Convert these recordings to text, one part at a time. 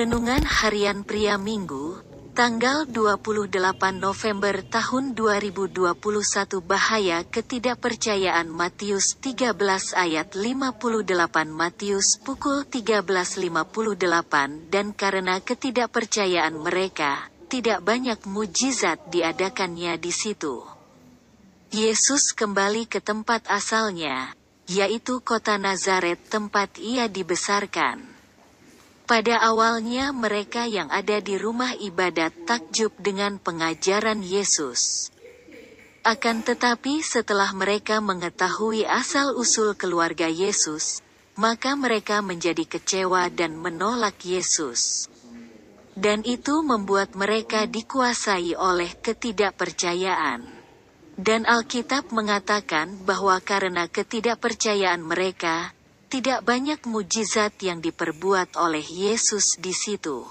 Renungan Harian Pria Minggu, tanggal 28 November tahun 2021 Bahaya ketidakpercayaan Matius 13 ayat 58 Matius pukul 13.58 dan karena ketidakpercayaan mereka, tidak banyak mujizat diadakannya di situ. Yesus kembali ke tempat asalnya, yaitu kota Nazaret tempat ia dibesarkan. Pada awalnya mereka yang ada di rumah ibadat takjub dengan pengajaran Yesus. Akan tetapi setelah mereka mengetahui asal-usul keluarga Yesus, maka mereka menjadi kecewa dan menolak Yesus. Dan itu membuat mereka dikuasai oleh ketidakpercayaan. Dan Alkitab mengatakan bahwa karena ketidakpercayaan mereka, tidak banyak mujizat yang diperbuat oleh Yesus di situ.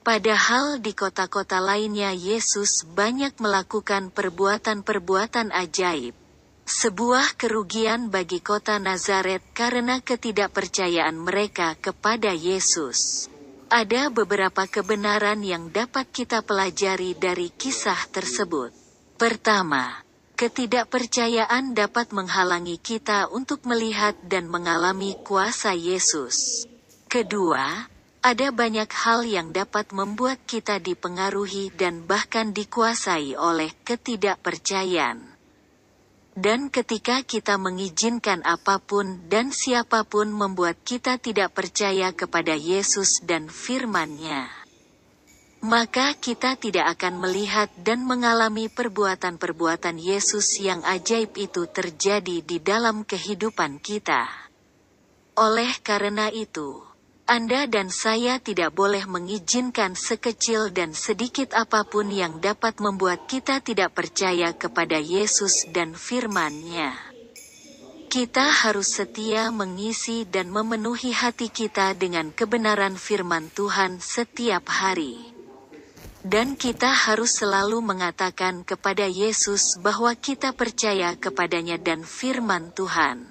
Padahal di kota-kota lainnya Yesus banyak melakukan perbuatan-perbuatan ajaib. Sebuah kerugian bagi kota Nazaret karena ketidakpercayaan mereka kepada Yesus. Ada beberapa kebenaran yang dapat kita pelajari dari kisah tersebut. Pertama, Ketidakpercayaan dapat menghalangi kita untuk melihat dan mengalami kuasa Yesus. Kedua, ada banyak hal yang dapat membuat kita dipengaruhi dan bahkan dikuasai oleh ketidakpercayaan. Dan ketika kita mengizinkan apa pun dan siapa pun membuat kita tidak percaya kepada Yesus dan firman-Nya, maka kita tidak akan melihat dan mengalami perbuatan-perbuatan Yesus yang ajaib itu terjadi di dalam kehidupan kita. Oleh karena itu, Anda dan saya tidak boleh mengizinkan sekecil dan sedikit apa pun yang dapat membuat kita tidak percaya kepada Yesus dan firman-Nya. Kita harus setia mengisi dan memenuhi hati kita dengan kebenaran firman Tuhan setiap hari. Dan kita harus selalu mengatakan kepada Yesus bahwa kita percaya kepadanya dan firman Tuhan.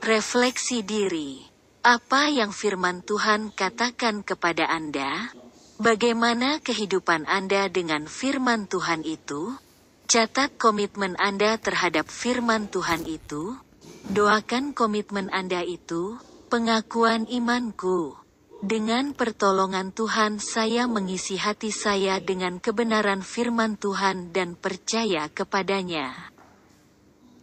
Refleksi diri. Apa yang firman Tuhan katakan kepada Anda? Bagaimana kehidupan Anda dengan firman Tuhan itu? Catat komitmen Anda terhadap firman Tuhan itu. Doakan komitmen Anda itu, pengakuan imanku. Dengan pertolongan Tuhan saya mengisi hati saya dengan kebenaran firman Tuhan dan percaya kepadanya.